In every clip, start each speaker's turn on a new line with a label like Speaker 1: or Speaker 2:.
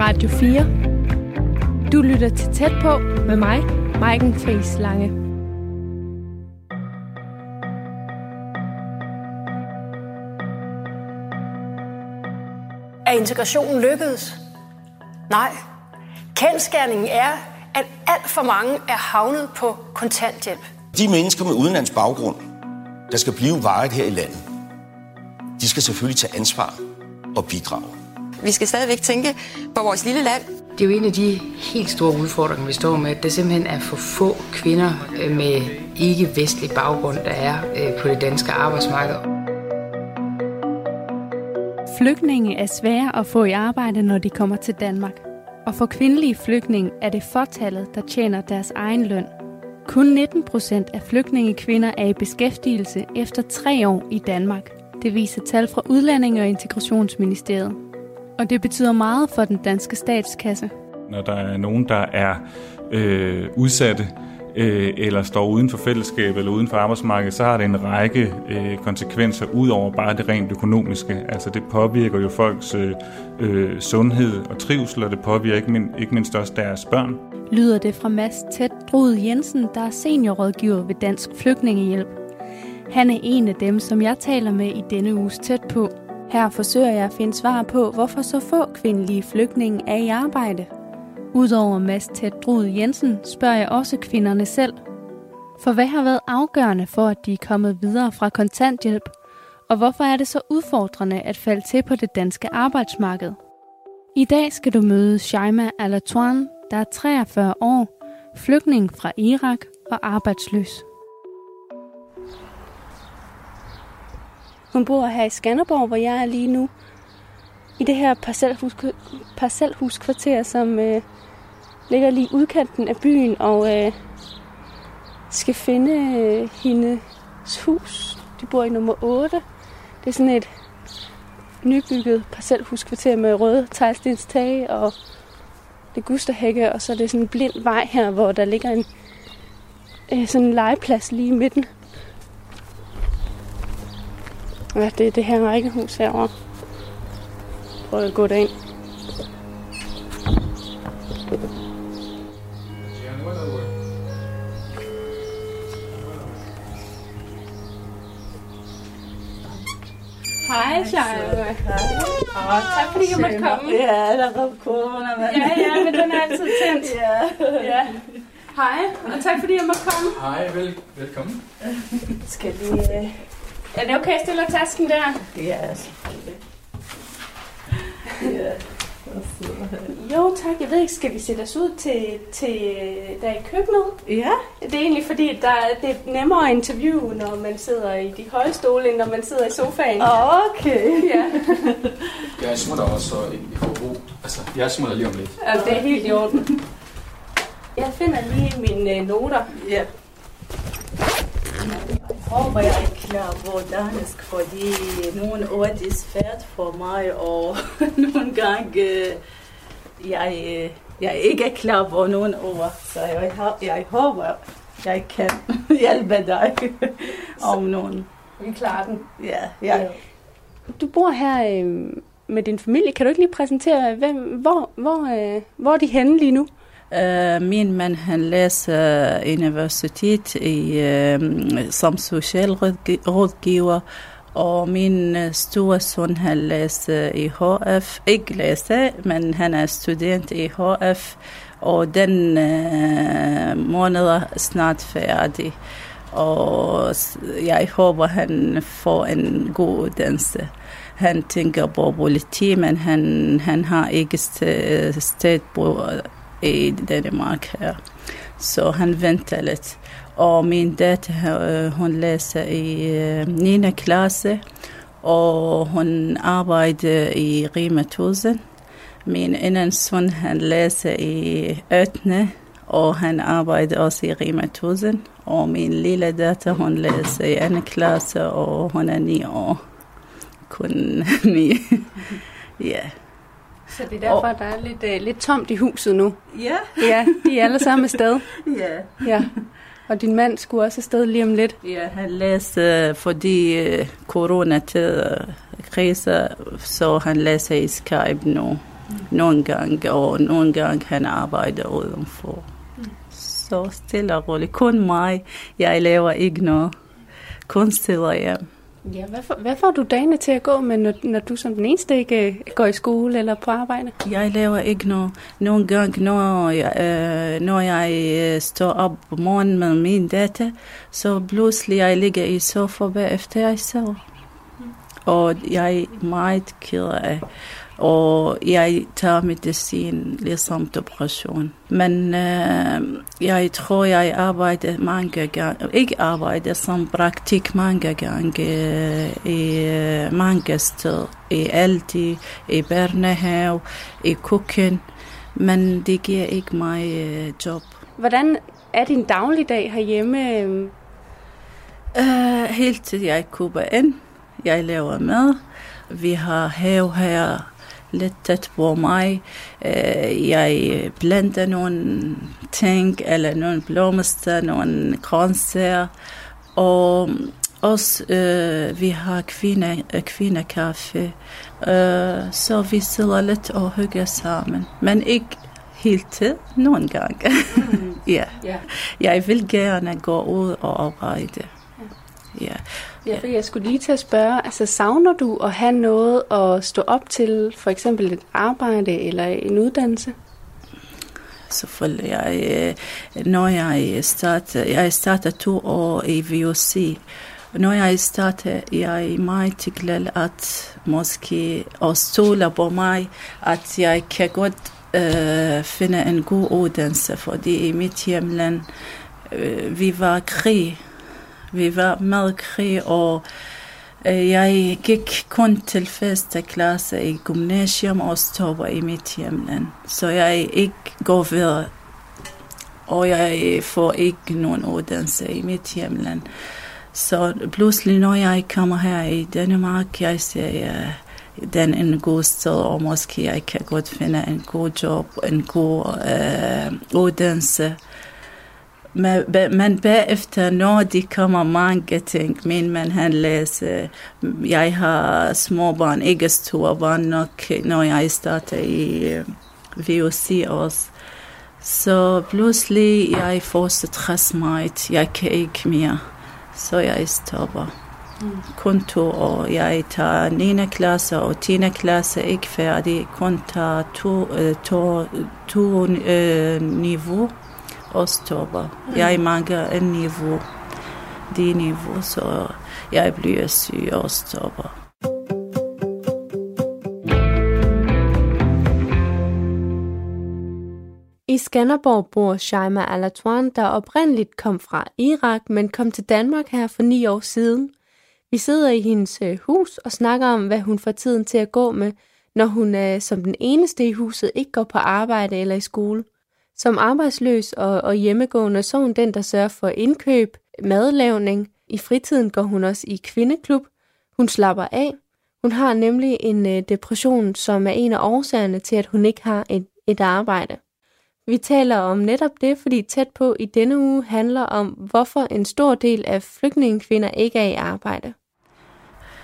Speaker 1: Radio 4. Du lytter til Tæt på med mig, Maiken Friis Lange.
Speaker 2: Er integrationen lykkedes? Nej. Kendskærningen er, at alt for mange er havnet på kontanthjælp.
Speaker 3: De mennesker med udenlands baggrund, der skal blive varet her i landet, de skal selvfølgelig tage ansvar og bidrage.
Speaker 4: Vi skal stadigvæk tænke på vores lille land.
Speaker 5: Det er jo en af de helt store udfordringer, vi står med, at der simpelthen er for få kvinder øh, med ikke-vestlig baggrund, der er øh, på det danske arbejdsmarked.
Speaker 1: Flygtninge er svære at få i arbejde, når de kommer til Danmark. Og for kvindelige flygtninge er det fortallet, der tjener deres egen løn. Kun 19 procent af flygtningekvinder er i beskæftigelse efter tre år i Danmark. Det viser tal fra Udlændinge- og Integrationsministeriet. Og det betyder meget for den danske statskasse.
Speaker 6: Når der er nogen, der er øh, udsatte øh, eller står uden for fællesskab eller uden for arbejdsmarkedet, så har det en række øh, konsekvenser ud over bare det rent økonomiske. Altså det påvirker jo folks øh, øh, sundhed og trivsel, og det påvirker ikke, mind, ikke mindst også deres børn.
Speaker 1: Lyder det fra Mads Tæt Drud Jensen, der er seniorrådgiver ved Dansk Flygtningehjælp. Han er en af dem, som jeg taler med i denne uges tæt på. Her forsøger jeg at finde svar på, hvorfor så få kvindelige flygtninge er i arbejde. Udover Mads Tæt Drud Jensen spørger jeg også kvinderne selv. For hvad har været afgørende for, at de er kommet videre fra kontanthjælp? Og hvorfor er det så udfordrende at falde til på det danske arbejdsmarked? I dag skal du møde Shaima Alatouan, der er 43 år, flygtning fra Irak og arbejdsløs. Hun bor her i Skanderborg, hvor jeg er lige nu. I det her parcelhus, parcelhuskvarter, som øh, ligger lige udkanten af byen, og øh, skal finde øh, hendes hus. De bor i nummer 8. Det er sådan et nybygget parcelhuskvarter med røde teglstenstage og det gusterhække, og så er det sådan en blind vej her, hvor der ligger en øh, sådan en legeplads lige i midten. Ja, det er det her rækkehus herovre. Prøv at gå derind. Hej, Shaima. Åh, tak fordi jeg måtte komme.
Speaker 7: Ja, der var corona, men...
Speaker 1: Ja, ja, men den er altid tændt.
Speaker 7: ja.
Speaker 1: Ja. Hej, og tak fordi jeg måtte komme.
Speaker 8: Hej, vel, velkommen.
Speaker 7: Skal vi... Uh...
Speaker 1: Er det okay, jeg stiller tasken der?
Speaker 7: Ja, selvfølgelig. Ja.
Speaker 1: Jo, tak. Jeg ved ikke, skal vi sætte os ud til, til der i køkkenet?
Speaker 7: Ja.
Speaker 1: Det er egentlig fordi, der, det er nemmere at interviewe, når man sidder i de høje stole, end når man sidder i sofaen.
Speaker 7: Okay.
Speaker 1: Ja,
Speaker 8: Jeg smutter også så i i forbrug. Altså, jeg smutter lige om lidt.
Speaker 1: altså, det er helt i orden. Jeg finder lige mine øh, noter.
Speaker 7: Ja. Er klar på dansk, fordi nogle ord er svært for mig, og nogle gange øh, jeg, øh, jeg ikke er klar på nogle ord. Så jeg, jeg håber, jeg kan hjælpe dig om nogen.
Speaker 1: Vi klarer den.
Speaker 7: Ja, ja.
Speaker 1: Du bor her øh, med din familie. Kan du ikke lige præsentere, hvem, hvor, hvor, øh, hvor er de henne lige nu?
Speaker 7: Øh, min man han læser øh, universitet i, øh, som social rådgiver, og min store søn han læser i HF. Ikke læser, men han er student i HF, og den øh, måned er snart færdig. Og jeg håber, han får en god uddannelse. Han tænker på politi, men han, han har ikke st- sted på i Danmark her. Så han venter lidt. Og min datter, øh, hun læser i øh, 9. klasse, og hun arbejder i Rima 1000. Min anden søn, han læser i 8. og han arbejder også i Rima 1000. Og min lille datter, hun læser i 2. klasse, og hun er 9 år. Kun 9. ja.
Speaker 1: Så det er derfor, der er lidt, øh, lidt tomt i huset nu.
Speaker 7: Ja.
Speaker 1: Ja, de er alle sammen afsted.
Speaker 7: Ja.
Speaker 1: Ja. Og din mand skulle også afsted lige om lidt.
Speaker 7: Ja, han læste, fordi øh, coronatid, øh, krise, så han læser i Skype nu. Nogle gange, og nogle gange han arbejder udenfor. Så stille og roligt. Kun mig. Jeg laver ikke noget. Kun stille hjem.
Speaker 1: Ja, Ja, hvad, for, hvad får du dagene til at gå med, når, når du som den eneste ikke øh, går i skole eller på arbejde?
Speaker 7: Jeg laver ikke noget. Nogle gange, når jeg, øh, når jeg øh, står op om morgenen med min datter, så pludselig jeg ligger i sofa bagefter jeg sover. Og jeg er meget ked af og jeg tager medicin ligesom depression. Men øh, jeg tror, jeg arbejder mange gange, ikke arbejder som praktik mange gange øh, i øh, mange steder. I Aldi, i børnehave, i køkken. Men det giver ikke mig øh, job.
Speaker 1: Hvordan er din dagligdag herhjemme?
Speaker 7: Uh, helt til jeg køber ind. Jeg laver mad. Vi har have her lidt tæt på mig. Uh, jeg blander nogle ting, eller nogle blomster, nogle grøntsager. Og også, uh, vi har kvinde, kvindekaffe. Uh, så vi sidder lidt og hygger sammen. Men ikke helt til, nogle gange. Mm. ja. yeah. Jeg vil gerne gå ud og arbejde.
Speaker 1: Ja. ja, for jeg skulle lige til at spørge, altså savner du at have noget at stå op til, for eksempel et arbejde eller en uddannelse?
Speaker 7: Selvfølgelig. Jeg, når jeg starter, jeg starter to år i VUC, når jeg starter, jeg er meget glad at måske og stole på mig, at jeg kan godt øh, finde en god uddannelse, fordi i mit hjemland, øh, vi var krig, vi var med krig, og øh, jeg gik kun til første klasse i gymnasium og stopper i mit hjemland. Så jeg ikke går videre, og jeg får ikke nogen uddannelse i mit hjemland. Så pludselig, når jeg kommer her i Danmark, jeg siger, ja, den en god sted, og måske jeg kan godt finde en god job, en god øh, uddannelse. Men, bagefter, når de kommer mange ting, min mand han læser, øh, jeg har små børn, ikke store børn nok, når jeg starter i øh, uh, VUC også. Så pludselig, jeg får stress meget, jeg kan ikke mere, så jeg stopper. Mm. Kun to år, jeg tager 9. klasse og 10. klasse, ikke færdig, kun tager to, to, to, to øh, niveau og. Jeg mangler en niveau, det niveau, så jeg bliver syg og.
Speaker 1: I Skanderborg bor Shaima Alatwan, der oprindeligt kom fra Irak, men kom til Danmark her for ni år siden. Vi sidder i hendes øh, hus og snakker om, hvad hun får tiden til at gå med, når hun øh, som den eneste i huset ikke går på arbejde eller i skole. Som arbejdsløs og, og hjemmegående, så er hun den, der sørger for indkøb, madlavning. I fritiden går hun også i kvindeklub. Hun slapper af. Hun har nemlig en øh, depression, som er en af årsagerne til, at hun ikke har et, et arbejde. Vi taler om netop det, fordi tæt på i denne uge handler om, hvorfor en stor del af flygtningekvinder ikke er i arbejde.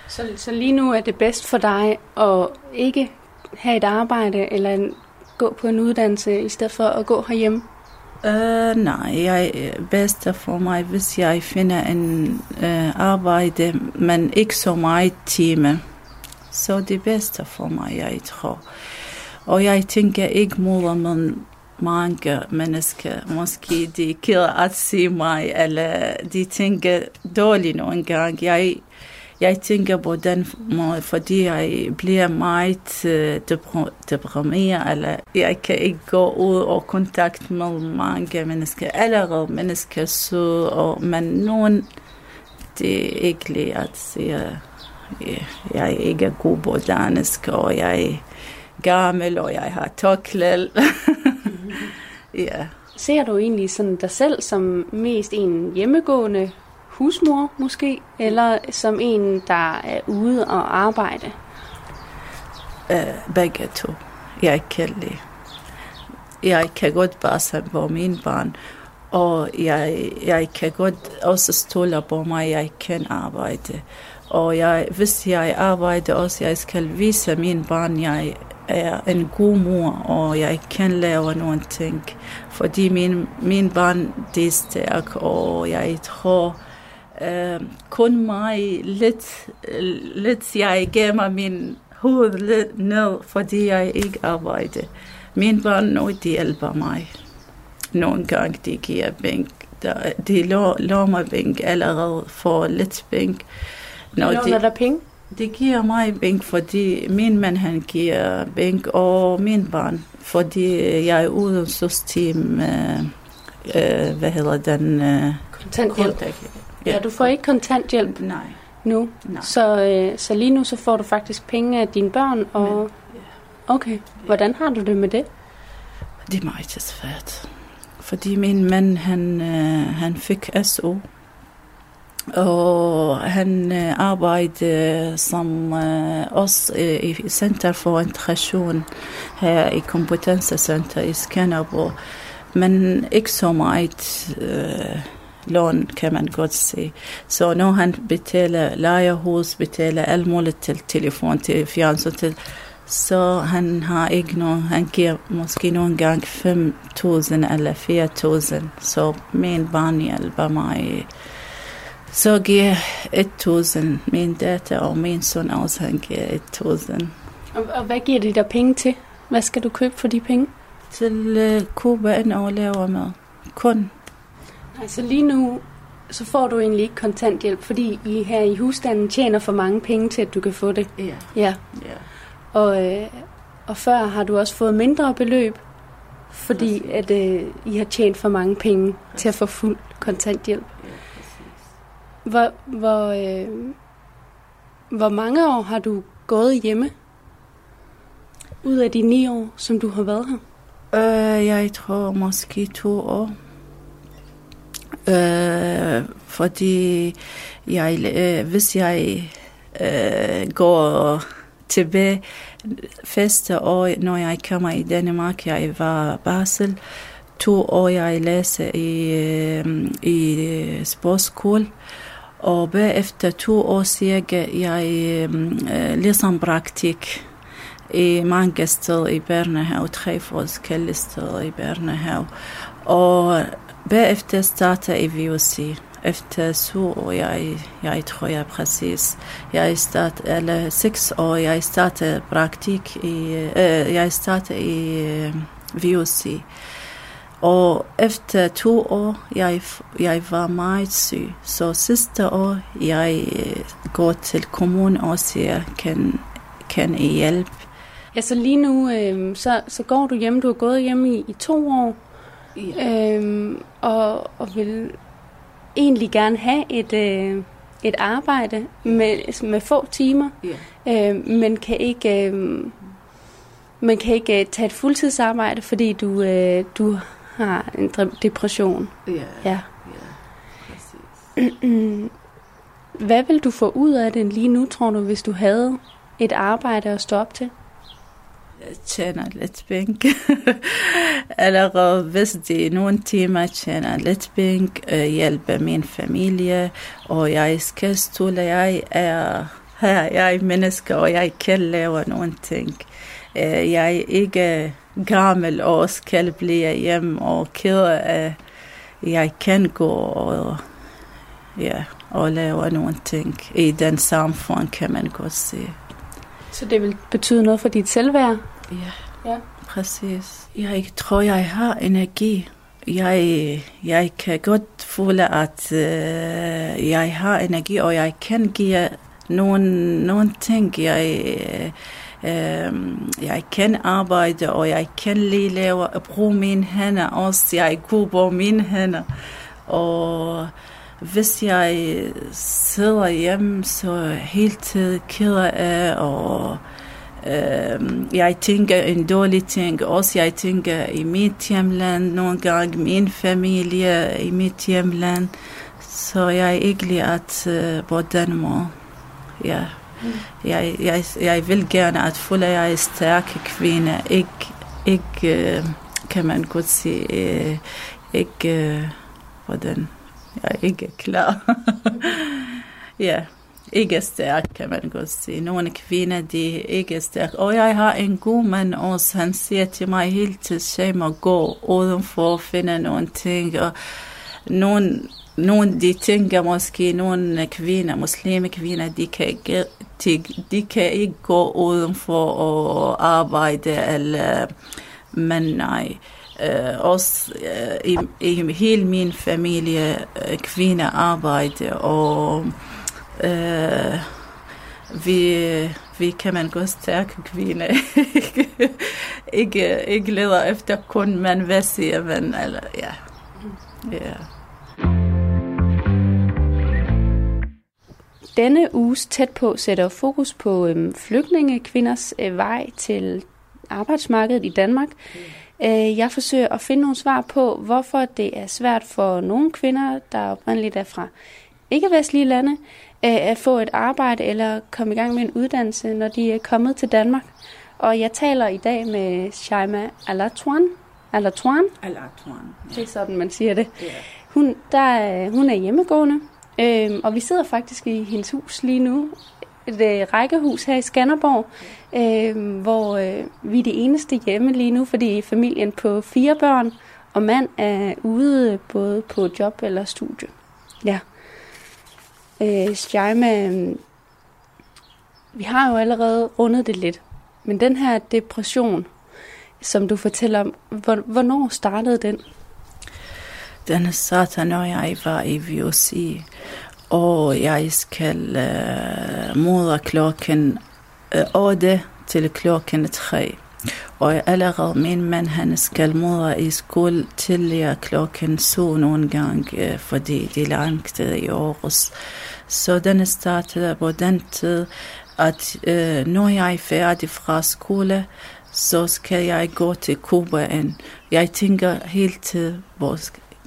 Speaker 1: Så, så lige nu er det bedst for dig at ikke have et arbejde eller en, gå på en uddannelse, i stedet for at gå herhjemme?
Speaker 7: Uh, nej, jeg øh, er bedst for mig, hvis jeg finder en uh, arbejde, men ikke så meget time. Så det bedste for mig, jeg tror. Og jeg tænker ikke moder, men mange mennesker, måske de keder at se mig, eller de tænker dårligt nogle gange. Jeg jeg tænker på den måde, fordi jeg bliver meget uh, deprimeret, eller jeg kan ikke gå ud og kontakt med mange mennesker, allerede mennesker så, og, men nogen, det er ikke lige at sige, jeg er ikke god på dansk, og jeg er gammel, og jeg har toklæl. ja.
Speaker 1: Ser du egentlig sådan dig selv som mest en hjemmegående husmor måske, eller som en, der er ude og arbejde?
Speaker 7: Uh, begge to. Jeg kan lide. Jeg kan godt passe på mine barn, og jeg, jeg kan godt også stole på mig, jeg kan arbejde. Og jeg, hvis jeg arbejder også, jeg skal vise min barn, jeg er en god mor, og jeg kan lave nogle ting. Fordi min, min barn det er stærk, og jeg tror, øh, kun mig lidt, lidt jeg gemmer min hoved lidt ned, fordi jeg ikke arbejder. Min børn nu, de hjælper mig. Nogle gange de giver bænk. De lå mig bænk allerede for lidt bænk.
Speaker 1: Når de, der penge?
Speaker 7: Det giver mig bænk, fordi min mand han giver bænk, og min barn, fordi jeg er uden system, øh, øh, hvad hedder den? Øh,
Speaker 1: kontanthjælp. Ja. ja, du får ikke kontanthjælp
Speaker 7: Nej.
Speaker 1: nu,
Speaker 7: Nej.
Speaker 1: Så, øh, så lige nu så får du faktisk penge af dine børn, og Men, ja. okay, hvordan har du det med det?
Speaker 7: Det er meget svært, fordi min mand han, øh, han fik SO, og han øh, arbejdede som øh, også øh, i Center for Integration her i Kompetenscenter i Skanderborg. Men ikke så meget øh, godt sige. Så når han betaler lejehus, betaler alt muligt til telefon, til fjernsyn, til, så han har ikke noget, han giver måske nogle gange 5.000 eller 4.000. Så min barn hjælper mig så giver 1000 min datter, og min søn også, han giver 1000.
Speaker 1: Og, og hvad giver de der penge til? Hvad skal du købe for de penge?
Speaker 7: Til uh, ind og lave med. Kun.
Speaker 1: Altså lige nu, så får du egentlig ikke kontanthjælp, fordi I her i husstanden tjener for mange penge til, at du kan få det.
Speaker 7: Ja.
Speaker 1: Ja.
Speaker 7: ja.
Speaker 1: Og, øh, og før har du også fået mindre beløb, fordi at øh, I har tjent for mange penge Præcis. til at få fuld kontanthjælp. Hvor, hvor, øh, hvor mange år har du gået hjemme? Ud af de ni år, som du har været her?
Speaker 7: Øh, jeg tror måske to år. Øh, fordi jeg, øh, hvis jeg øh, går tilbage første år, når jeg kommer i Danmark, jeg var Basel, to år jeg læste i, øh, i øh, sportsskole, og bagefter to år cirka, jeg øh, øh, ligesom praktik i mange steder i børnehave, tre forskellige steder i børnehave. Og bagefter startede jeg i VUC. Efter så år, jeg, jeg tror jeg præcis, jeg start, eller seks år, jeg startede praktik i, øh, jeg startede i øh, VUC. Og efter to år, jeg, jeg var meget syg. Så sidste år, jeg øh, går til kommunen og siger, kan, kan I hjælpe?
Speaker 1: Ja, så lige nu, øh, så, så går du hjem. Du har gået hjem i, i to år. Ja. Øh, og, og vil egentlig gerne have et, øh, et arbejde med, med få timer. Ja. Øh, men kan ikke... Øh, man kan ikke uh, tage et fuldtidsarbejde, fordi du, uh, du har en depression.
Speaker 7: Ja.
Speaker 1: ja.
Speaker 7: ja
Speaker 1: Hvad vil du få ud af det lige nu, tror du, hvis du havde et arbejde at stå op til?
Speaker 7: Jeg tjener lidt penge. Eller hvis det er nogle timer, tjener lidt penge, hjælper min familie, og jeg skal stole, jeg er her, jeg er menneske, og jeg kan lave nogle ting. Øh, jeg er ikke gammel og skal blive hjem og kede. af, jeg kan gå og, ja, og lave nogle ting i den samfund, kan man godt se.
Speaker 1: Så det vil betyde noget for dit selvværd?
Speaker 7: Ja, ja. præcis. Jeg tror, jeg har energi. Jeg, jeg kan godt føle, at øh, jeg har energi, og jeg kan give nogle, nogle ting. Jeg, øh, jeg kan arbejde, og jeg kan lige lave, bruge mine hænder også. Jeg er god på mine hænder. Og hvis jeg sidder hjemme, så helt keder af, og jeg tænker en dårlig ting. Også jeg tænker i mit hjemland, nogle gange min familie i mit hjemland. Så jeg er ikke at uh, på den måde. Ja. Mm. Jeg, jeg, jeg vil gerne at føle, at jeg er stærk kvinde. Ikke, ikke uh, kan man godt sige, uh, ikke, uh, hvordan, jeg er ikke klar. ja, ikke stærk, kan man godt sige. Nogle kvinder, de er ikke stærk. Og jeg har en god mand også, han siger til mig hele tiden, at må gå udenfor og finde nogle ting. Og nogle, nogle de tænker måske, nogle kvinder, muslime kvinder, de kan, ikke, de, de kan ikke gå udenfor og arbejde, eller, men nej. Uh, også uh, i, i hele min familie uh, kvinder arbejder, og øh, vi, vi kan man gå stærke kvinde. ikke, ikke leder efter kun man, hvad siger man, eller ja. ja.
Speaker 1: Denne uges tæt på sætter fokus på øhm, flygtningekvinders øh, vej til arbejdsmarkedet i Danmark. Øh, jeg forsøger at finde nogle svar på, hvorfor det er svært for nogle kvinder, der oprindeligt er fra ikke-vestlige lande, øh, at få et arbejde eller komme i gang med en uddannelse, når de er kommet til Danmark. Og jeg taler i dag med Shaima Alatuan. Alatuan?
Speaker 7: Alatuan.
Speaker 1: Ja. Det er sådan, man siger det. Yeah. Hun, der, hun er hjemmegående, øh, og vi sidder faktisk i hendes hus lige nu. Et øh, rækkehus her i Skanderborg, øh, hvor øh, vi er de eneste hjemme lige nu, fordi familien på fire børn og mand er ude både på job eller studie. Ja. Øh, Shaima, vi har jo allerede rundet det lidt, men den her depression, som du fortæller om, hvornår startede den?
Speaker 7: Den startede, når jeg var i VOC, og jeg skal øh, mode klokken øh, 8 til klokken 3. Og allerede min mand, han skal møde i skole til klokken så nogle gange, øh, fordi de er langt i Aarhus. Så den startede på den tid, at øh, når jeg er færdig fra skole, så skal jeg gå til Kubaen. Jeg tænker helt til, hvor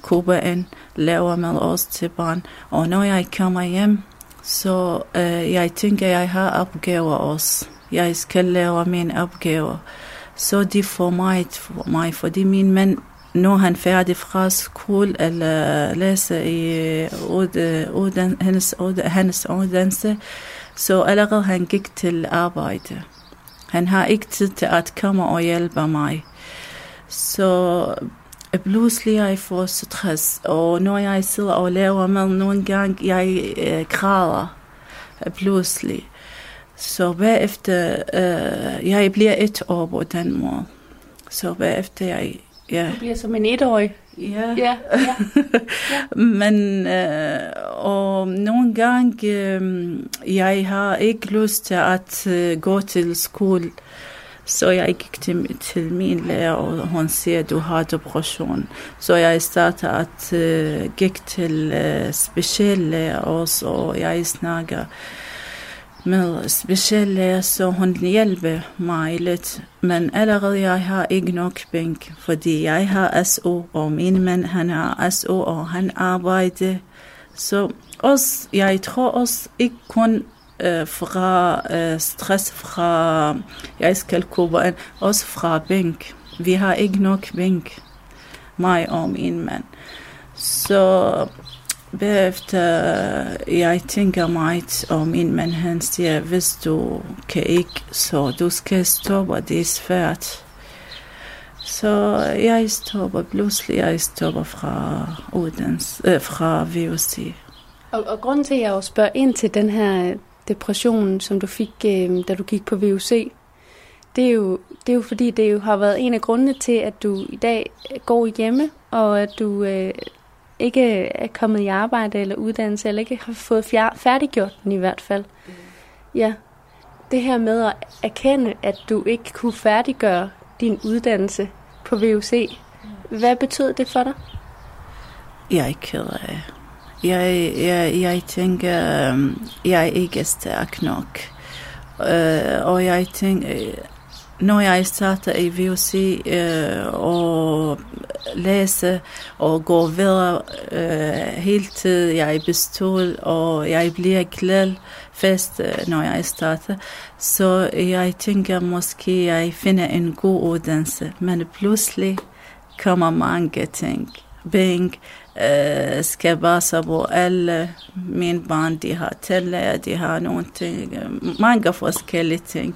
Speaker 7: Kubaen laver med os til barn. Og når jeg kommer hjem, så øh, jeg tænker, jeg har opgaver også. Jeg skal lave mine opgaver. Så det får meget for mig, fordi min mand når han er færdig fra skole eller læser i øh, uden, øh, hans, hendes uddannelse, så allerede han gik til arbejde. Han har ikke tid til at komme og hjælpe mig. Så øh, pludselig jeg får stress, og når jeg sidder og laver mad, nogle gange jeg øh, græder pludselig. Så bagefter, øh, jeg bliver et år på den måde. Så bagefter jeg
Speaker 1: Ja. Du bliver som en etårig.
Speaker 7: Ja. ja, ja. ja. Men øh, og nogle gange, øh, jeg har ikke lyst til at øh, gå til skole. Så jeg gik til, til min lærer, og hun siger, du har depression. Så jeg startede at øh, gik til øh, speciallærer også, og jeg snakker med specielle, så hun hjælper mig lidt. Men allerede jeg har ikke nok penge, fordi jeg har SO, og min mand han har SO, og han arbejder. Så også, jeg tror også ikke kun øh, fra øh, stress fra, jeg skal købe en, også fra bank. Vi har ikke nok bank, mig og min mand. Så Bagefter jeg tænker meget, om min mand han siger, hvis du kan ikke, så du skal stoppe, det er svært. Så jeg stopper pludselig, jeg stopper fra, uddans, øh, fra VUC.
Speaker 1: Og, og grunden til, at jeg også spørger ind til den her depression, som du fik, øh, da du gik på VUC, det er, jo, det er jo fordi, det jo har været en af grundene til, at du i dag går hjemme, og at du øh, ikke er kommet i arbejde eller uddannelse, eller ikke har fået færdiggjort den i hvert fald. Mm. Ja. Det her med at erkende, at du ikke kunne færdiggøre din uddannelse på VUC, hvad betød det for dig?
Speaker 7: Jeg er ikke ked af. Jeg, jeg, jeg tænker, øhm, jeg er ikke stærk nok. Uh, og jeg tænker, når jeg starter i VUC øh, og læser og går videre øh, hele tiden, jeg består og jeg bliver glad fast, øh, når jeg starter. Så jeg tænker måske, jeg finder en god uddannelse, men pludselig kommer mange ting. Bing øh, skal passe på alle mine barn, De har tæller, de har nogle ting, øh, mange forskellige ting.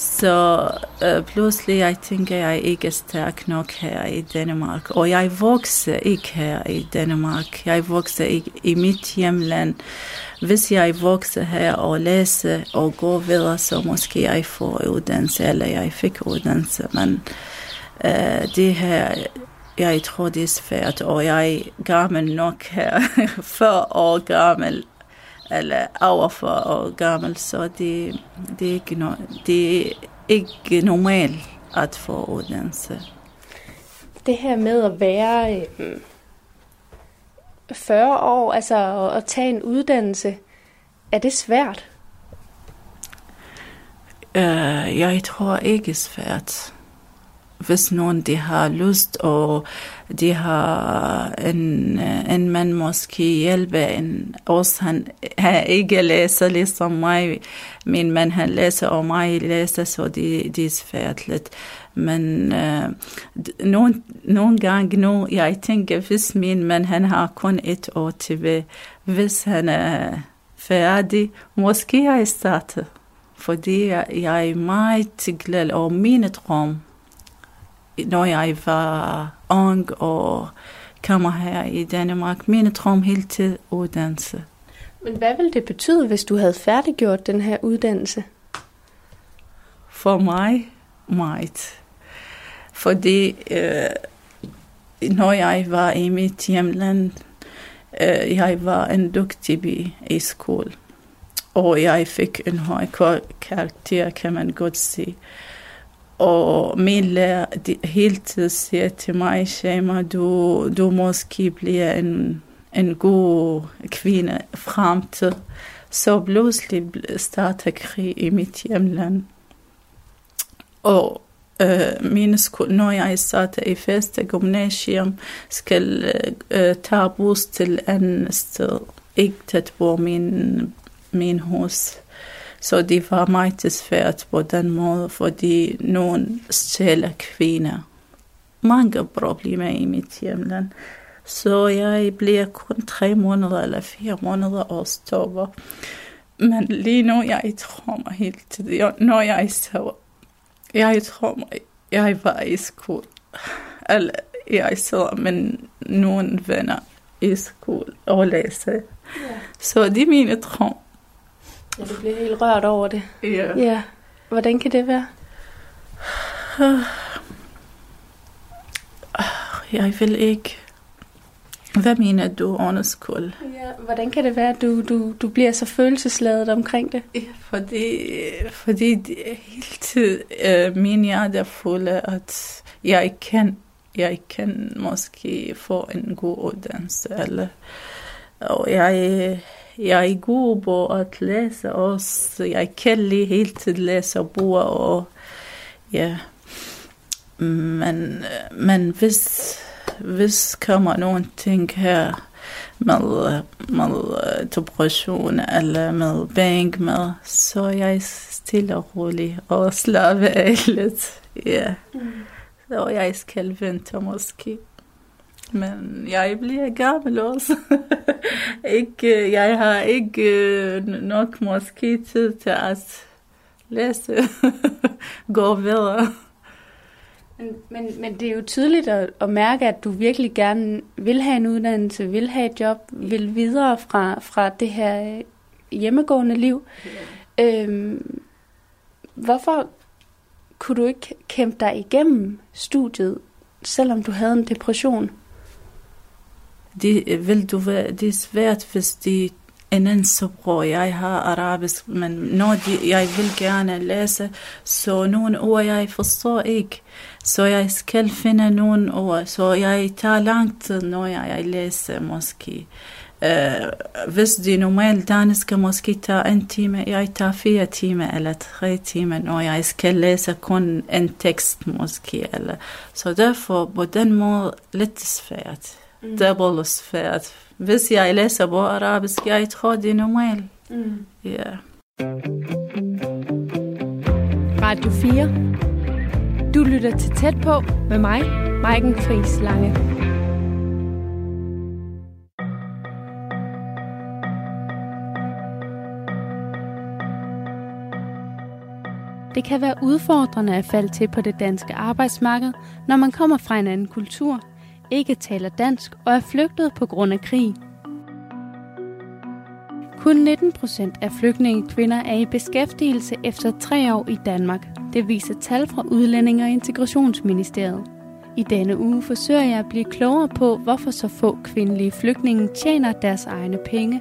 Speaker 7: Så øh, pludselig jeg tænker jeg ikke er stærk nok her i Danmark. Og jeg vokser ikke her i Danmark. Jeg vokser ikke i mit hjemland. Hvis jeg vokser her og læser og går videre, så måske jeg får uddannelse, eller jeg fik uddannelse. Men øh, det her, jeg tror det er svært, og jeg er gammel nok her, 40 år gammel, eller over 40 år gammel, så det, det, er, ikke no, det er ikke normalt at få uddannelse.
Speaker 1: Det her med at være øh, 40 år, altså at, at tage en uddannelse, er det svært?
Speaker 7: Uh, jeg tror ikke svært. Hvis nogen de har lyst, og de har en, øh, en mand måske hjælpe en, os. han, han ikke læser ligesom mig. Min mand han læser, og mig læser, så det, de er svært lidt. Men øh, nogle, nogle gange nu, jeg tænker, hvis min mand han har kun et år tilbage, hvis han er færdig, måske jeg starter. Fordi jeg er meget glad og min drøm når jeg var ung og kommer her i Danmark. Mine drøm helt til uddannelse.
Speaker 1: Men hvad ville det betyde, hvis du havde færdiggjort den her uddannelse?
Speaker 7: For mig, meget. Fordi øh, når jeg var i mit hjemland, øh, jeg var en dygtig pige i skole. Og jeg fik en høj karakter, kan man godt sige. Og min lærer hele tiden siger til mig, Shema, du, du måske bliver en, en god kvinde fremtid. Så pludselig starter krig i mit hjemland. Og øh, mine sko- når jeg starter i første gymnasium, skal øh, tage bus til andet sted, ikke tæt på min, min hus. Så det var meget svært på den måde, fordi nogen stjæler kvinder. Mange problemer i mit hjemland. Så jeg bliver kun tre måneder eller fire måneder og stopper. Men lige nu, jeg tror mig helt tiden, når jeg så, jeg tror mig, jeg var i skole. Eller jeg sidder med nogle venner i skole og læser. Ja. Så det er mine drømme.
Speaker 1: Ja, du bliver helt rørt over det.
Speaker 7: Ja.
Speaker 1: ja. Hvordan kan det være?
Speaker 7: Jeg vil ikke. Hvad mener du, underskuld?
Speaker 1: Ja, hvordan kan det være, at du, du, du bliver så følelsesladet omkring det?
Speaker 7: Ja, fordi, fordi det er hele tiden øh, min hjerte er fuld at jeg kan, jeg kan måske få en god uddannelse. Eller, og jeg, jeg er god på at læse også. Jeg kan lige hele tiden læse bøger og ja. Men, men hvis, hvis kommer nogle ting her med, med depression eller med bank med, så jeg stille og rolig og slapper af lidt. Ja. Mm. Så jeg skal vente måske. Men jeg bliver gammel også. ikke, jeg har ikke øh, nok måske tid til at læse. Gå videre.
Speaker 1: Men, men, men det er jo tydeligt at, at mærke, at du virkelig gerne vil have en uddannelse, vil have et job, vil videre fra, fra det her øh, hjemmegående liv. Ja. Øhm, hvorfor kunne du ikke kæmpe dig igennem studiet, selvom du havde en depression?
Speaker 7: Det øh, vil du det er svært, hvis de en anden sprog. Jeg har arabisk, men når de, jeg vil gerne læse, så nogle ord jeg forstår ikke. Så jeg skal finde nogle ord, så jeg tager lang tid, når jeg læser måske. Uh, hvis de normalt danske måske tager en time, jeg tager fire timer eller tre timer, når jeg skal læse kun en tekst måske. Eller. Så derfor på den måde lidt svært. Mm. double svært. Hvis jeg læser på arabisk, jeg tror det er normalt. Mm. Yeah.
Speaker 1: Radio 4. Du lytter til Tæt på med mig, Maiken Friis Lange. Det kan være udfordrende at falde til på det danske arbejdsmarked, når man kommer fra en anden kultur ikke taler dansk og er flygtet på grund af krig. Kun 19 procent af flygtningekvinder er i beskæftigelse efter tre år i Danmark. Det viser tal fra Udlændinge- og Integrationsministeriet. I denne uge forsøger jeg at blive klogere på, hvorfor så få kvindelige flygtninge tjener deres egne penge.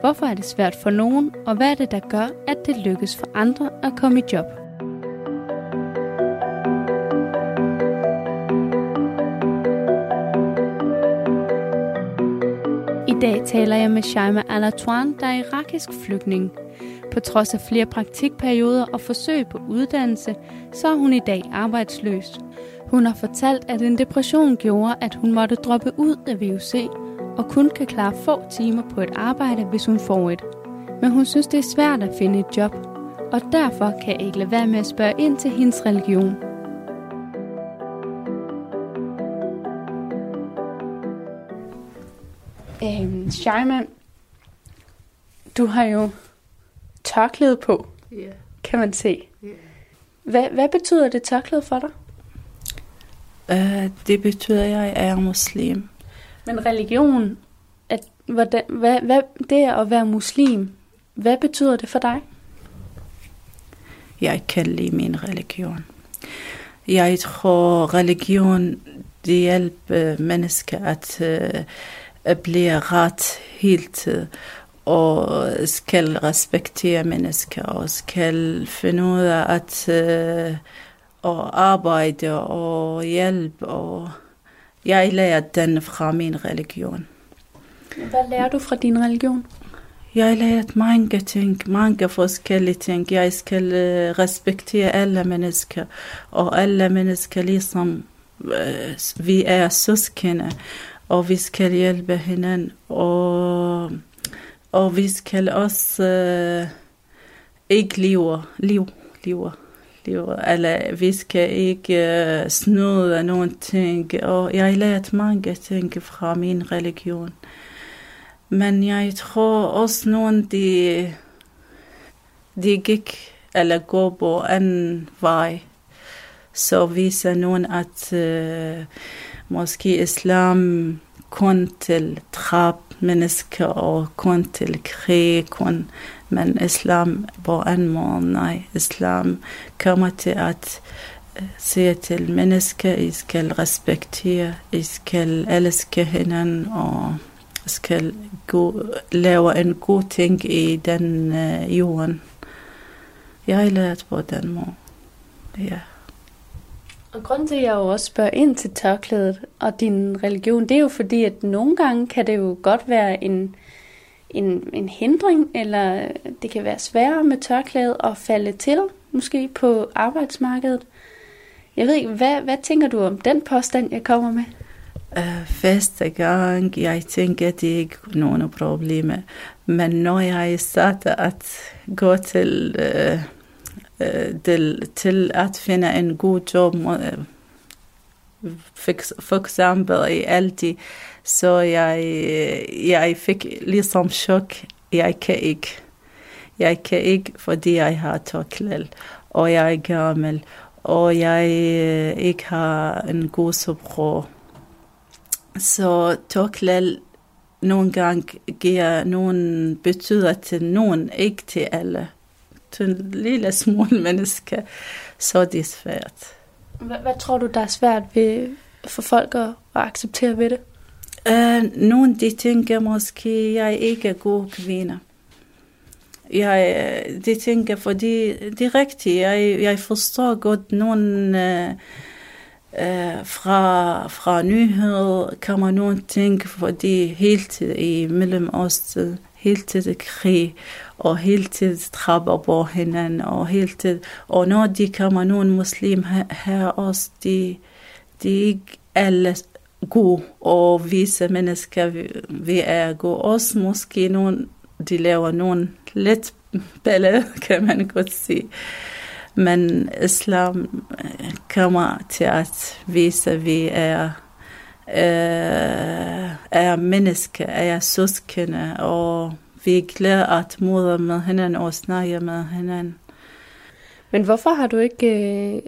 Speaker 1: Hvorfor er det svært for nogen, og hvad er det, der gør, at det lykkes for andre at komme i job? Dag taler jeg med Shaima Alatouan, der er irakisk flygtning. På trods af flere praktikperioder og forsøg på uddannelse, så er hun i dag arbejdsløs. Hun har fortalt, at en depression gjorde, at hun måtte droppe ud af VUC og kun kan klare få timer på et arbejde, hvis hun får et. Men hun synes, det er svært at finde et job, og derfor kan jeg ikke lade være med at spørge ind til hendes religion. Øhm, Shaima, du har jo tørklæde på,
Speaker 7: Ja.
Speaker 1: kan man se. Hvad, hvad betyder det tørklæde for dig?
Speaker 7: Uh, det betyder, at jeg er muslim.
Speaker 1: Men religion, at, hvordan, hvad, hvad, det at være muslim, hvad betyder det for dig?
Speaker 7: Jeg kan lide min religion. Jeg tror, religion det hjælper mennesker at, uh, at blive ret hele tiden og skal respektere mennesker og skal finde ud af at uh, og arbejde og hjælpe. Og jeg lærer den fra min religion.
Speaker 1: Hvad lærer du fra din religion?
Speaker 7: Jeg lærer mange ting, mange forskellige ting. Jeg skal uh, respektere alle mennesker, og alle mennesker ligesom uh, vi er søskende, og vi skal hjælpe hinanden, og, og vi skal også uh, ikke leve, liv, leve liv, eller vi skal ikke uh, snyde nogen ting, og jeg lærte mange ting fra min religion. Men jeg tror også nogen, de, de gik eller går på en vej, så viser nogen, at uh, måske islam kun til drab mennesker og kun til krig, kun, men islam på en måde, nej, islam kommer til at øh, sige til mennesker, I skal respektere, I skal elske hinanden og skal go, lave en god ting i den uh, jorden. Jeg har lært på den måde. Ja.
Speaker 1: Og grunden til, at jeg jo også spørger ind til tørklædet og din religion, det er jo fordi, at nogle gange kan det jo godt være en, en, en hindring, eller det kan være sværere med tørklædet at falde til, måske på arbejdsmarkedet. Jeg ved ikke, hvad, hvad tænker du om den påstand, jeg kommer med?
Speaker 7: Uh, første gang, jeg tænker, det er ikke nogen problemer. Men når jeg starter at gå til, uh, uh, til, til at finde en god job, øh, for, eksempel i Aldi, så jeg, øh, jeg fik ligesom chok. Jeg kan ikke. Jeg kan ikke, fordi jeg har tørklæde, og jeg er gammel, og jeg øh, ikke har en god sprog. Så tørklæde nogle gange giver nogen betyder til nogen, ikke til alle. Til en lille smule mennesker, så det er svært.
Speaker 1: Hvad, hvad tror du, der er svært ved, for folk at, at acceptere ved det?
Speaker 7: Uh, nogle de tænker måske, jeg ikke er god kvinde. Jeg, de tænker, fordi det er rigtigt, jeg, jeg forstår godt nogen... Uh, Uh, fra, fra nyheder kommer nogle ting, fordi tiden i Mellemøsten, hele tiden krig, og hele tiden trapper på hinanden, og hele tiden, og når de kommer nogle muslim her, her også, de, de er ikke alle gode, og vise mennesker, vi, vi er gode. Også måske nogle, de laver nogle lidt ballade, kan man godt sige. Men islam øh, kommer til at vise, at vi er, øh, er mennesker, er søskende, og vi er glade at møde med hinanden og snakke med hinanden.
Speaker 1: Men hvorfor har du ikke... Øh,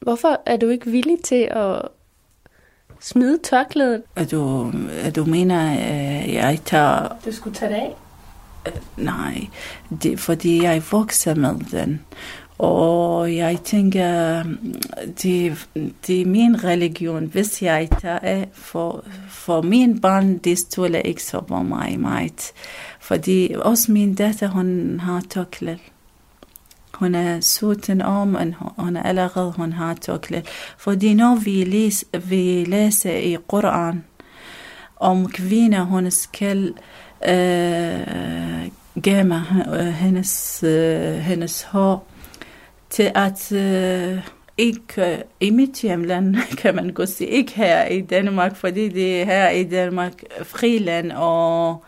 Speaker 1: hvorfor er du ikke villig til at smide tørklædet?
Speaker 7: Er du, er du mener, at jeg tager...
Speaker 1: Du skulle tage det af?
Speaker 7: Nej, det fordi jeg vokser med den. Og jeg tænker, det, det er min religion. Hvis jeg af for, for min barn, det stoler ikke på mig meget. Fordi også min datter, hun har tørklæde. Hun er 17 år, men hun er allerede, hun har tørklæde. Fordi når vi, læs, vi læser i Koran om kvinder, hun skal øh, gemme hendes, øh, hendes hår til at øh, ikke øh, i mit hjemland, kan man godt sige, ikke her i Danmark, fordi det er her i Danmark øh, friland, og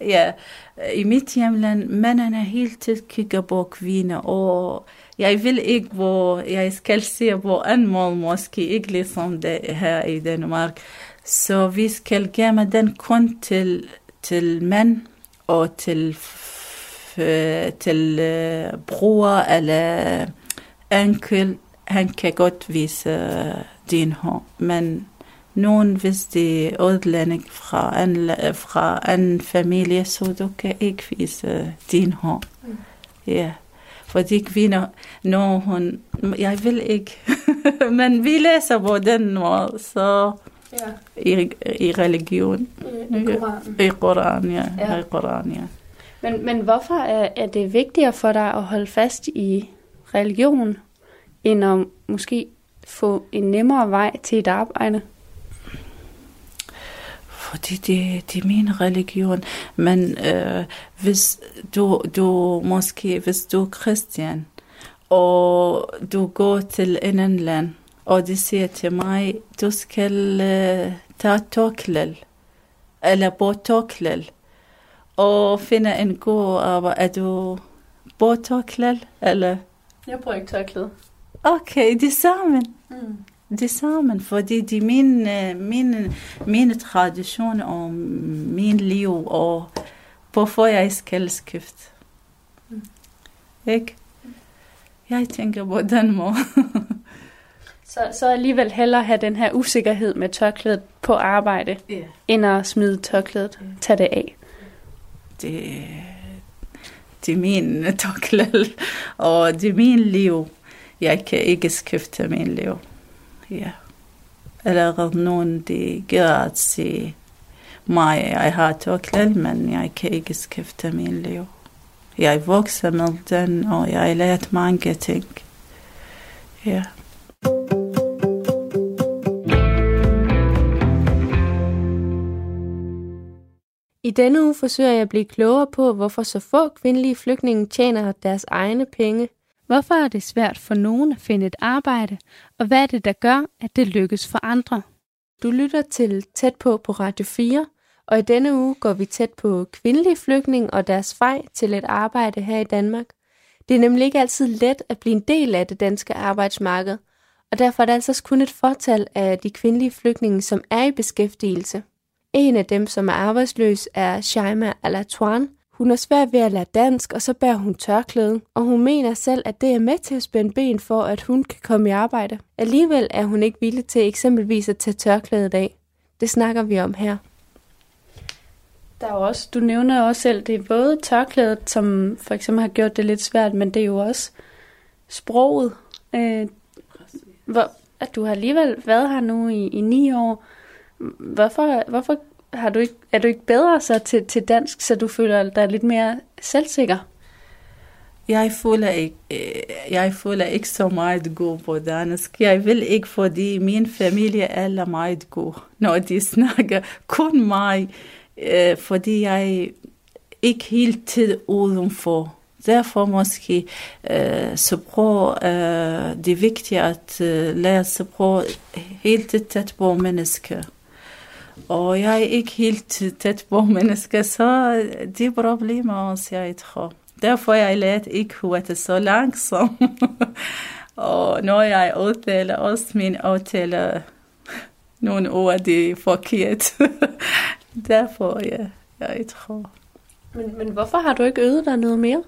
Speaker 7: ja, øh, i mit hjemland, mændene helt tiden kigger på kvinder, og jeg vil ikke, hvor jeg skal se på en mål måske ikke ligesom det her i Danmark. Så vi skal gemme den kun til, til mænd og til til uh, bror eller onkel, han kan godt vise uh, din hår. Men nogen, hvis det er udlænding fra en, fra en familie, så du kan ikke vise din hår. Mm. Ja. Fordi kvinder, når hun, jeg vil ikke, men vi læser på den måde, så ja. i, i religion.
Speaker 1: I, i Koranen.
Speaker 7: I Koran, ja. ja. I Koran, ja.
Speaker 1: Men, men hvorfor er, er det vigtigere for dig at holde fast i religion, end at måske få en nemmere vej til et arbejde?
Speaker 7: Fordi det, det er min religion. Men øh, hvis du, du måske, hvis du er kristen, og du går til en anden land, og de siger til mig, du skal øh, tage toklel, eller på toklel og finde en god arbejde. Er du på tørklæde, eller?
Speaker 1: Jeg bruger ikke tørklæde.
Speaker 7: Okay, det sammen. Mm. Det sammen, fordi det er min, min, mine traditioner og min liv, og hvorfor jeg skal skifte. Mm. Ikke? Jeg tænker på den måde.
Speaker 1: så, så alligevel hellere have den her usikkerhed med tørklædet på arbejde, yeah. end at smide tørklædet, yeah. tage det af
Speaker 7: det, det er min tørklæde, og det er min liv. Jeg kan ikke skifte min liv. Ja. Eller nogen, de gør at sige mig, jeg har tørklæde, men jeg kan ikke skifte min liv. Jeg vokser med den, og jeg lærte mange ting. Ja. Yeah.
Speaker 1: I denne uge forsøger jeg at blive klogere på, hvorfor så få kvindelige flygtninge tjener deres egne penge. Hvorfor er det svært for nogen at finde et arbejde, og hvad er det, der gør, at det lykkes for andre? Du lytter til Tæt på på Radio 4, og i denne uge går vi tæt på kvindelige flygtninge og deres vej til et arbejde her i Danmark. Det er nemlig ikke altid let at blive en del af det danske arbejdsmarked, og derfor er det altså kun et fortal af de kvindelige flygtninge, som er i beskæftigelse. En af dem, som er arbejdsløs, er Shaima Alatuan. Hun er svær ved at lære dansk, og så bærer hun tørklæde, og hun mener selv, at det er med til at spænde ben for, at hun kan komme i arbejde. Alligevel er hun ikke villig til eksempelvis at tage tørklædet af. Det snakker vi om her. Der er også, du nævner også selv, det er både tørklædet, som for eksempel har gjort det lidt svært, men det er jo også sproget. Øh, hvor, at du har alligevel været her nu i, i ni år, Hvorfor, hvorfor har du ikke, er du ikke bedre så til, til dansk, så du føler dig lidt mere selvsikker?
Speaker 7: Jeg føler ikke, øh, jeg føler ikke så meget god på dansk. Jeg vil ikke, fordi min familie er meget god, når de snakker kun mig, øh, fordi jeg ikke helt tid udenfor. Derfor måske øh, sprog, øh, det er vigtigt at øh, lære sprog helt tæt på mennesker. Og jeg er ikke helt tæt på mennesker, så de problemer også, jeg tror. Derfor jeg lærte ikke hurtigt så langsomt. og når jeg udtaler også min udtaler nogle ord, det er forkert. Derfor, ja, jeg tror.
Speaker 1: Men, men hvorfor har du ikke øvet dig noget mere?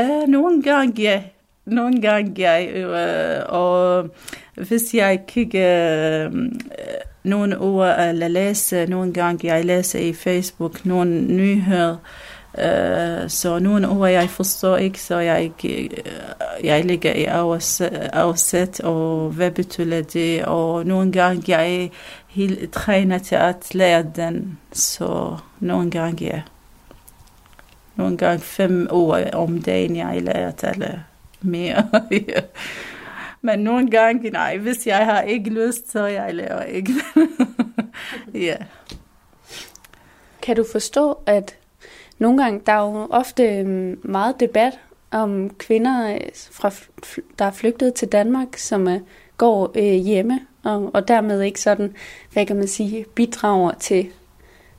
Speaker 7: Uh, nogle gange, ja. Nogle gange, ja. Uh, og hvis jeg kigger uh, nogle ord eller læser, nogle gange jeg læser i Facebook nogle nyheder, uh, så nogle ord jeg forstår ikke, så jeg, øh, jeg ligger i afsæt, og hvad betyder det, og nogle gange jeg helt træner til at lære den, så nogle gange ja. Nogle gange fem ord om dagen, jeg lærer eller mere. Men nogle gange, nej, hvis jeg har ikke lyst, så jeg laver ikke. ja.
Speaker 1: Kan du forstå, at nogle gange, der er jo ofte øhm, meget debat om kvinder, øh, fra, der er flygtet til Danmark, som er, går øh, hjemme, og, og dermed ikke sådan, hvad kan man sige, bidrager til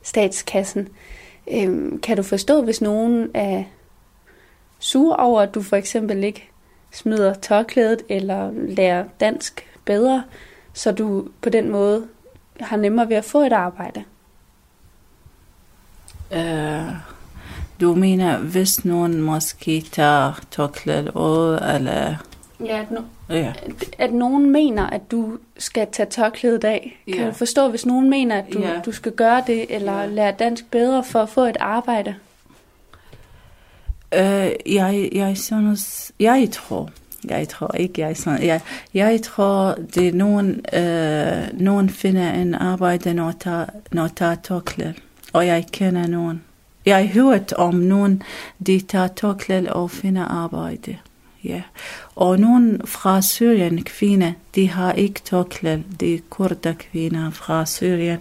Speaker 1: statskassen. Øhm, kan du forstå, hvis nogen er sur over, at du for eksempel ikke smider tørklædet eller lærer dansk bedre, så du på den måde har nemmere ved at få et arbejde?
Speaker 7: Uh, du mener, hvis nogen måske tager tørklædet ud, eller...
Speaker 1: Ja, at, no- ja. At, at nogen mener, at du skal tage tørklædet af. Kan ja. du forstå, hvis nogen mener, at du, ja. du skal gøre det, eller ja. lære dansk bedre for at få et arbejde?
Speaker 7: Uh, jeg, jeg synes, jeg tror, jeg tror ikke, jeg sådan, jeg, jeg tror, det er nogen, øh, nogen finder en arbejde, når der, når der tørklæde. Og jeg kender nogen. Jeg har hørt om nogen, de tager tokler og finder arbejde. Ja. Og nogen fra Syrien, kvinder, de har ikke tokler, De kurder kvinder fra Syrien.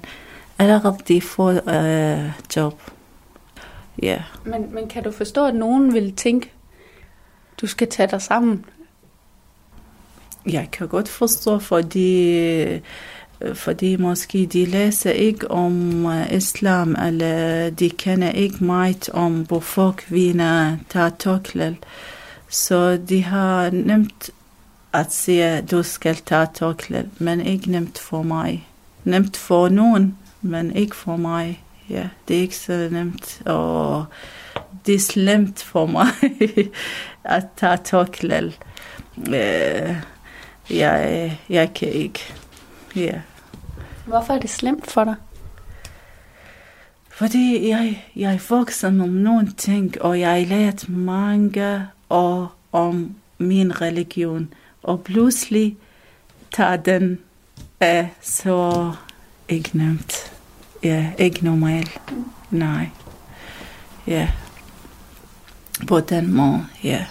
Speaker 7: Allerede de får øh, job. Ja.
Speaker 1: Men, men kan du forstå, at nogen vil tænke, du skal tage dig sammen?
Speaker 7: Jeg kan godt forstå, fordi, fordi måske de læser ikke om islam, eller de kender ikke meget om, hvorfor kvinder tager tørklæde. Så de har nemt at sige, du skal tage tørklæde, men ikke nemt for mig. Nemt for nogen, men ikke for mig. Ja, det er ikke så nemt, og det er slemt for mig at tage tørklæde. Uh, jeg, jeg kan ikke. Ja.
Speaker 1: Hvorfor er det slemt for dig?
Speaker 7: Fordi jeg, jeg er voksen om nogle ting, og jeg har lært mange år om min religion. Og pludselig tager den af så ikke nemt. Ja, ikke normal. Nej. Ja. På den måde, ja.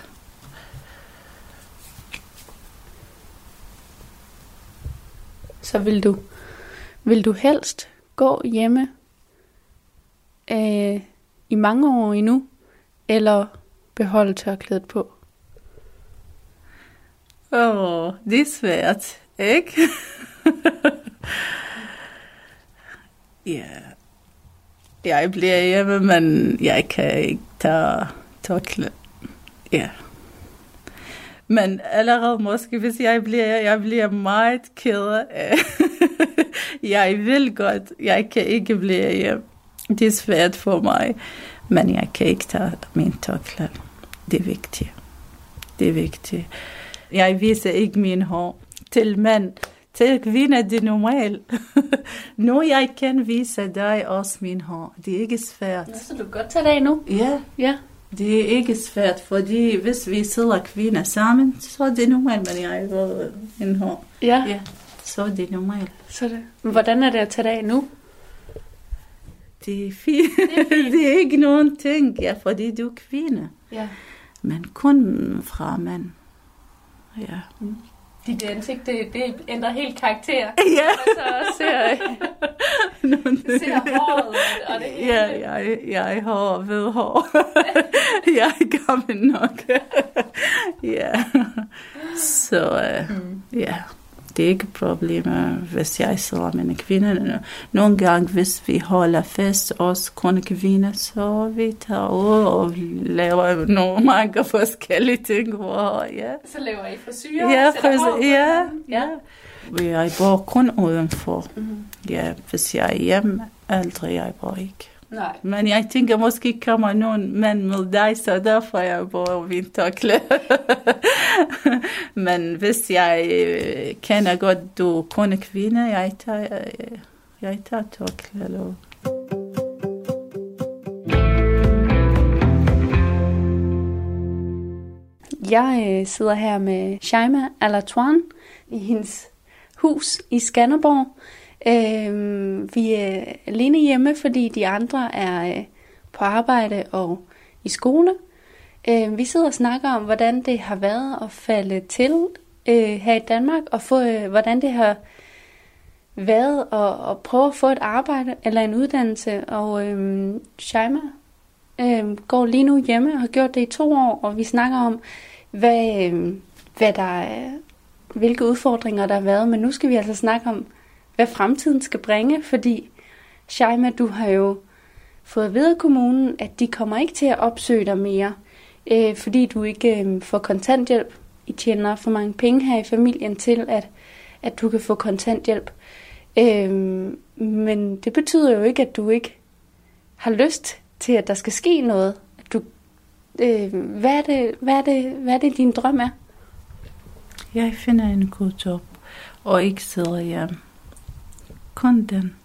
Speaker 1: Så vil du, vil du helst gå hjemme øh, i mange år endnu, eller beholde tørklædet på?
Speaker 7: Åh, oh, det er svært, ikke? ja, jeg bliver hjemme, men jeg kan ikke tage tørklædet. Ja. Men allerede måske, hvis jeg bliver, jeg bliver meget ked af. jeg vil godt, jeg kan ikke blive hjemme. Det er svært for mig, men jeg kan ikke tage min tørklæde. Det er vigtigt. Det er vigtigt. Jeg viser ikke min hår til mænd. Til kvinder, det er normalt. nu jeg kan vise dig også min hår. Det er ikke svært.
Speaker 1: Ja, så du kan godt tage det nu?
Speaker 7: Ja.
Speaker 1: Ja.
Speaker 7: Det er ikke svært, fordi hvis vi sidder kvinder sammen, så er det normalt, men jeg har en hår.
Speaker 1: Ja.
Speaker 7: ja. Så er det normalt.
Speaker 1: Så det. Men hvordan er det at tage det af nu?
Speaker 7: Det er fint. Det er, fint. det er ikke nogen ting, ja, fordi du er kvinde.
Speaker 1: Ja.
Speaker 7: Men kun fra mand. Ja.
Speaker 1: Mm. Dit ansigt, det, det ændrer helt karakter.
Speaker 7: Ja.
Speaker 1: Så ser, ser håret og det hele.
Speaker 7: Ja, jeg, jeg har ved hår. jeg er gammel nok. ja. Så uh, mm. ja det er ikke et problem, hvis jeg sidder med en kvinde. Nogle gange, hvis vi holder fest, os kun kvinder, så vi tager ud og laver nogle mange forskellige ting. Hvor, ja.
Speaker 1: Så laver I frisyrer?
Speaker 7: Ja, frisyrer, ja, ja. Jeg bor kun udenfor. Mm. Ja, hvis jeg er hjemme, aldrig jeg bor ikke. Nej. Men jeg tænker, måske kommer nogen mand med dig, så derfor jeg bruger min tørklæde. Men hvis jeg øh, kender godt, du kun er kvinde, jeg tager, jeg, jeg tager tørklæde.
Speaker 1: Jeg øh, sidder her med Shaima Alatuan i hendes hus i Skanderborg. Øh, vi er alene hjemme, fordi de andre er øh, på arbejde og i skole. Øh, vi sidder og snakker om, hvordan det har været at falde til øh, her i Danmark, og få, øh, hvordan det har været at, at prøve at få et arbejde eller en uddannelse. Og øh, Shaima øh, går lige nu hjemme og har gjort det i to år, og vi snakker om, hvad, øh, hvad der er, hvilke udfordringer der har været. Men nu skal vi altså snakke om, hvad fremtiden skal bringe, fordi Shaima, du har jo fået ved af kommunen, at de kommer ikke til at opsøge dig mere, øh, fordi du ikke øh, får kontanthjælp. I tjener for mange penge her i familien til, at, at du kan få kontanthjælp. Øh, men det betyder jo ikke, at du ikke har lyst til, at der skal ske noget. At du, øh, hvad, er det, hvad, er det, hvad er det, din drøm er?
Speaker 7: Jeg finder en god job, og ikke sidder hjemme kun den.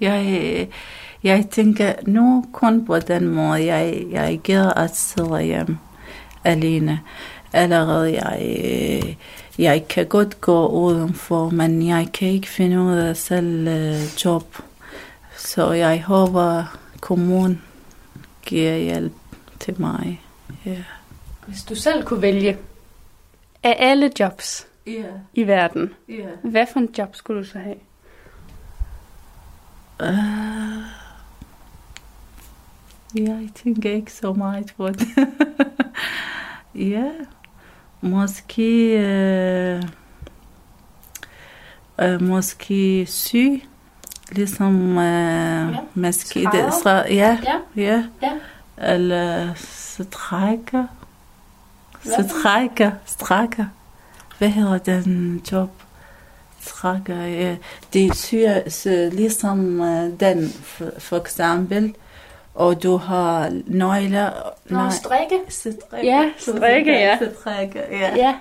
Speaker 7: Jeg, jeg tænker nu kun på den måde, jeg, jeg gider at sidde hjemme alene. Allerede jeg, jeg kan godt gå udenfor, men jeg kan ikke finde ud af selv uh, job. Så jeg håber, kommunen giver hjælp til mig. Yeah.
Speaker 1: Hvis du selv kunne vælge af alle jobs
Speaker 7: yeah.
Speaker 1: i verden,
Speaker 7: yeah.
Speaker 1: hvad for en job skulle du så have?
Speaker 7: Uh, jeg tænker ikke så meget på det. ja, måske, uh, uh, måske syg, ligesom uh, ja. måske det, så, ja, ja, ja, ja, eller strækker, strækker, strækker. Hvad hedder den job? Trækker. Det syr ligesom den, for, for eksempel. Og du har nøgler.
Speaker 1: Nå, nej, strikke.
Speaker 7: strikke.
Speaker 1: Ja, strikke, ja.
Speaker 7: Strikke, ja.
Speaker 1: Ja.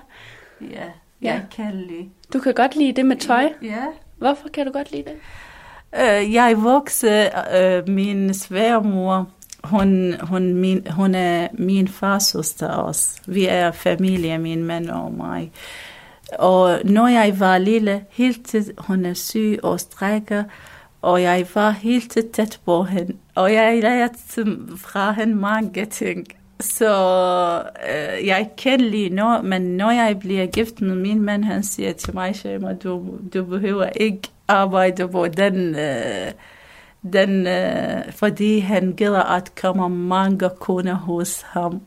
Speaker 7: Ja, jeg kan lide.
Speaker 1: Du kan godt lide det med tøj?
Speaker 7: Ja.
Speaker 1: Hvorfor kan du godt lide det?
Speaker 7: Uh, jeg voksede, uh, min sværmor, hun, hun, min, hun er min fars søster også. Vi er familie, min mand og mig. Og når jeg var lille, helt til hun er syg og strækker, og jeg var helt tæt på hende. Og jeg lærte fra hende mange ting. Så øh, jeg kan lige når, men når jeg bliver gift med min mand, han siger til mig, Shema, du, du behøver ikke arbejde på den, øh, den øh, fordi han gider at komme mange kunder hos ham.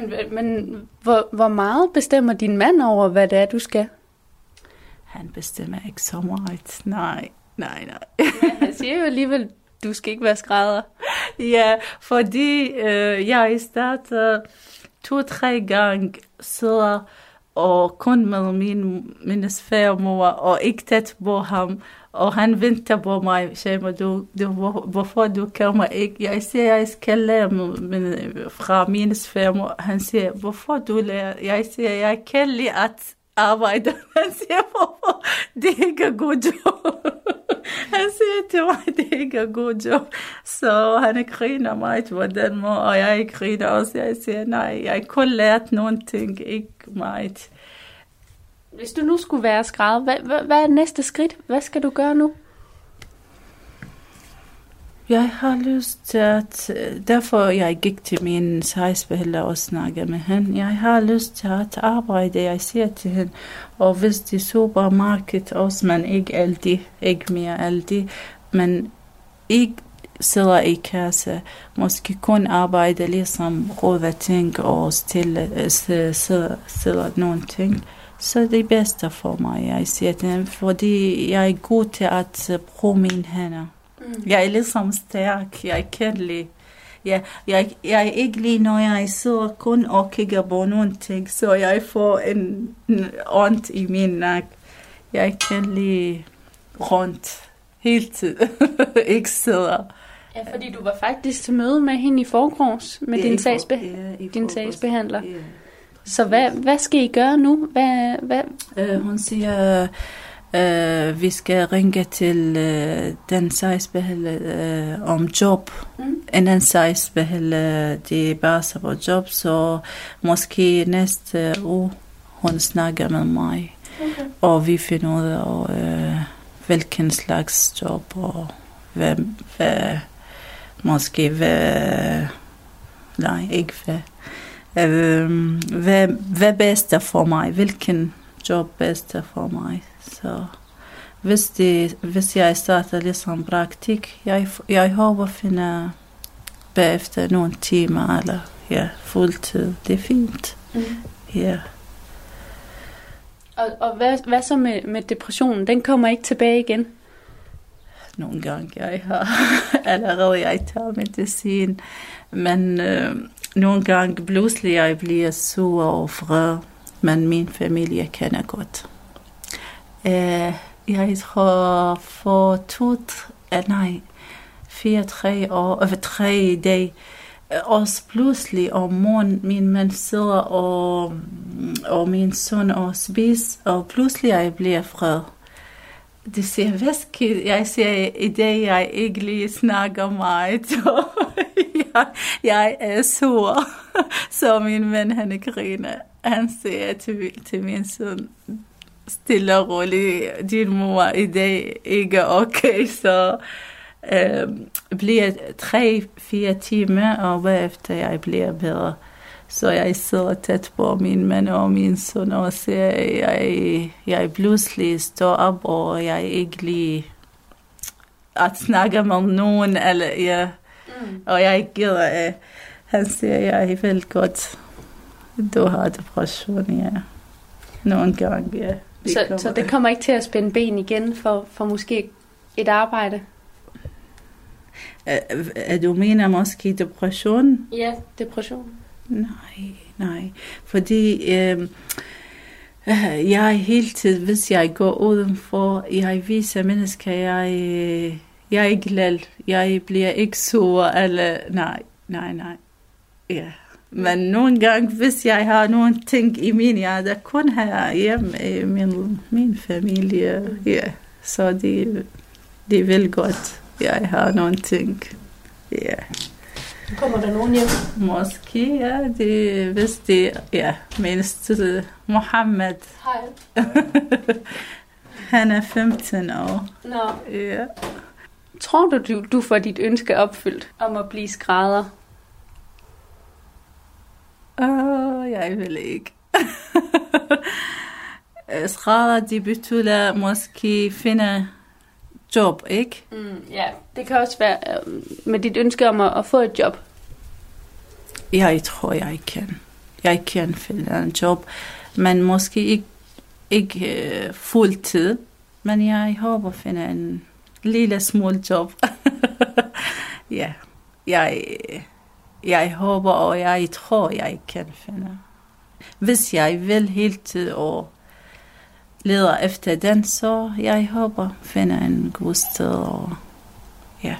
Speaker 1: Men, men hvor, hvor meget bestemmer din mand over, hvad det er, du skal?
Speaker 7: Han bestemmer ikke så meget. Nej, nej, nej.
Speaker 1: Han siger jo alligevel, du skal ikke være skrædder.
Speaker 7: ja, fordi øh, jeg starter to-tre gange sidder og kun med min, min sværmor og ikke tæt på ham. Og han venter på mig, Shema, du, du, hvorfor du kommer ikke? Jeg siger, jeg skal lære min, fra min sværmor. Han siger, hvorfor du lærer? Jeg siger, jeg kan lide at arbejder. Han siger, hvorfor det er ikke er god job. Han siger til mig, det er ikke er god job. Så han griner meget på den måde, og jeg griner også. Jeg siger, nej, jeg kun lært nogle ting, ikke meget.
Speaker 1: Hvis du nu skulle være skrædder, hvad, hvad, hvad er næste skridt? Hvad skal du gøre nu?
Speaker 7: Jeg har lyst til at... Derfor jeg gik til min sejsbehandler og snakkede med hende. Jeg har lyst til at arbejde, jeg siger til hende. Og hvis det supermarked også, men ikke altid, ikke mere altid, men ikke sidder i kasse, måske kun arbejde ligesom råde ting og stille, sidder nogle ting så det er bedste for mig, jeg siger til hende, fordi jeg er god til at bruge mine hænder. Mm. Jeg er ligesom stærk, jeg kan lide. Jeg, jeg, jeg er ikke lige, når jeg sidder kun og kigger på nogle ting, så jeg får en, en ondt i min nak. Jeg kan lide rundt hele tiden, ikke sidder.
Speaker 1: Ja, fordi du var faktisk til møde med hende i forgårs med
Speaker 7: Ja,
Speaker 1: din, sagsbe-
Speaker 7: ja,
Speaker 1: din
Speaker 7: forgårs.
Speaker 1: sagsbehandler.
Speaker 7: Ja.
Speaker 1: Så hvad, hvad skal I gøre nu? Hvad, hvad?
Speaker 7: Øh, hun siger, øh, vi skal ringe til øh, den sagsbehandler øh, om job.
Speaker 1: Mm.
Speaker 7: En anden sagsbehandler, de baser på job, så måske næste uge hun snakker med mig.
Speaker 1: Okay.
Speaker 7: Og vi finder ud af, øh, hvilken slags job, og hvad, hvad måske hvad, nej, ikke hvad, øh, hvad, hvad bedst er for mig, hvilken job bedst er for mig. Så hvis, det, hvis jeg starter ligesom praktik, jeg, jeg håber at finde bagefter nogle timer, eller ja, fuldtid. Det er fint.
Speaker 1: Mm.
Speaker 7: Ja.
Speaker 1: Og, og hvad, hvad så med, med depressionen? Den kommer ikke tilbage igen?
Speaker 7: Nogle gange jeg har allerede, jeg tager medicin, men øh, nogle gange pludselig jeg bliver sur og vred, men min familie kender godt. Øh, jeg tror for to, uh, eh, nej, fire, tre år, øh, tre dage, eh, også pludselig om morgenen, min mand sidder og, og min søn og spiser, og pludselig jeg bliver fred. Det siger, hvad skal Jeg siger, i dag jeg ikke lige snakker meget, så jeg, jeg er sur. Så min mand han griner. Han siger til, til min søn, stille og roligt, din mor i dag ikke er okay, så øh, bliver tre-fire timer, og bagefter jeg bliver bedre. Så jeg sidder tæt på min mand og min søn og ser, at jeg, jeg pludselig står op, og jeg ikke lige at snakke med nogen, eller ja, mm. og jeg gider af. Han siger, jeg vil godt, du har depression, ja. Nogle gange, ja. Det
Speaker 1: Så, så det kommer ikke til at spænde ben igen for, for måske et arbejde?
Speaker 7: Øh, øh, Du mener måske depression?
Speaker 1: Ja, depression.
Speaker 7: Nej, nej. Fordi øh, øh, jeg hele tiden, hvis jeg går udenfor, jeg viser mennesker, jeg, øh, jeg er glad, jeg bliver ikke sur, eller nej, nej, nej. Ja. Men nogle gange, hvis jeg har nogle ting i min hjerte, kun her hjemme i min, min familie, ja, så de, de vil godt, jeg har nogle ting. Ja.
Speaker 1: Kommer der nogen hjem?
Speaker 7: Måske, ja. Det, hvis det, ja, mindst Mohammed,
Speaker 1: Hej.
Speaker 7: han er 15 år.
Speaker 1: Nå.
Speaker 7: Ja.
Speaker 1: Tror du, du, du får dit ønske opfyldt om at blive skrædder?
Speaker 7: Åh, jeg vil ikke. Øh, Skrædder, de betyder måske finde job, ikke?
Speaker 1: Mm, ja, det kan også være øh, med dit ønske om at, at få et job.
Speaker 7: Jeg tror, jeg kan. Jeg kan finde en job, men måske ikke, ikke øh, fuldtid. Men jeg håber at finde en lille smule job. ja, jeg, jeg håber, og jeg tror, jeg kan finde. Hvis jeg vil hele tiden og leder efter den, så jeg håber finder en god sted. Og, ja.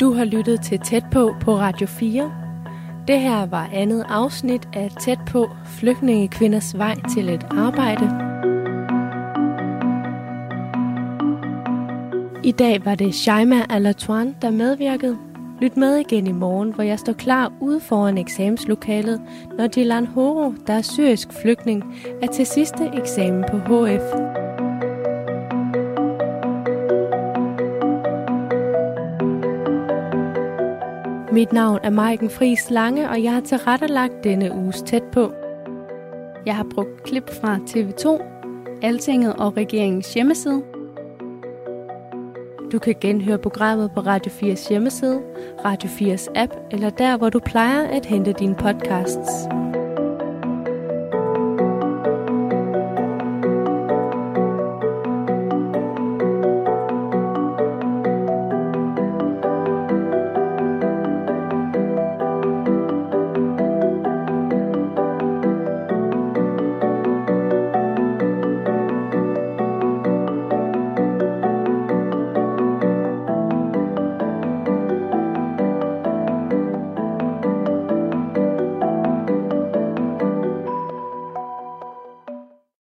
Speaker 1: Du har lyttet til Tæt på på Radio 4. Det her var andet afsnit af Tæt på flygtningekvinders vej til et arbejde. I dag var det Shaima Alatuan, der medvirkede. Lyt med igen i morgen, hvor jeg står klar ude foran eksamenslokalet, når Dilan Horo, der er syrisk flygtning, er til sidste eksamen på HF. Mit navn er Maiken Friis Lange, og jeg har tilrettelagt denne uges tæt på. Jeg har brugt klip fra TV2, Altinget og regeringens hjemmeside. Du kan genhøre programmet på Radio 4's hjemmeside, Radio 4's app eller der, hvor du plejer at hente dine podcasts.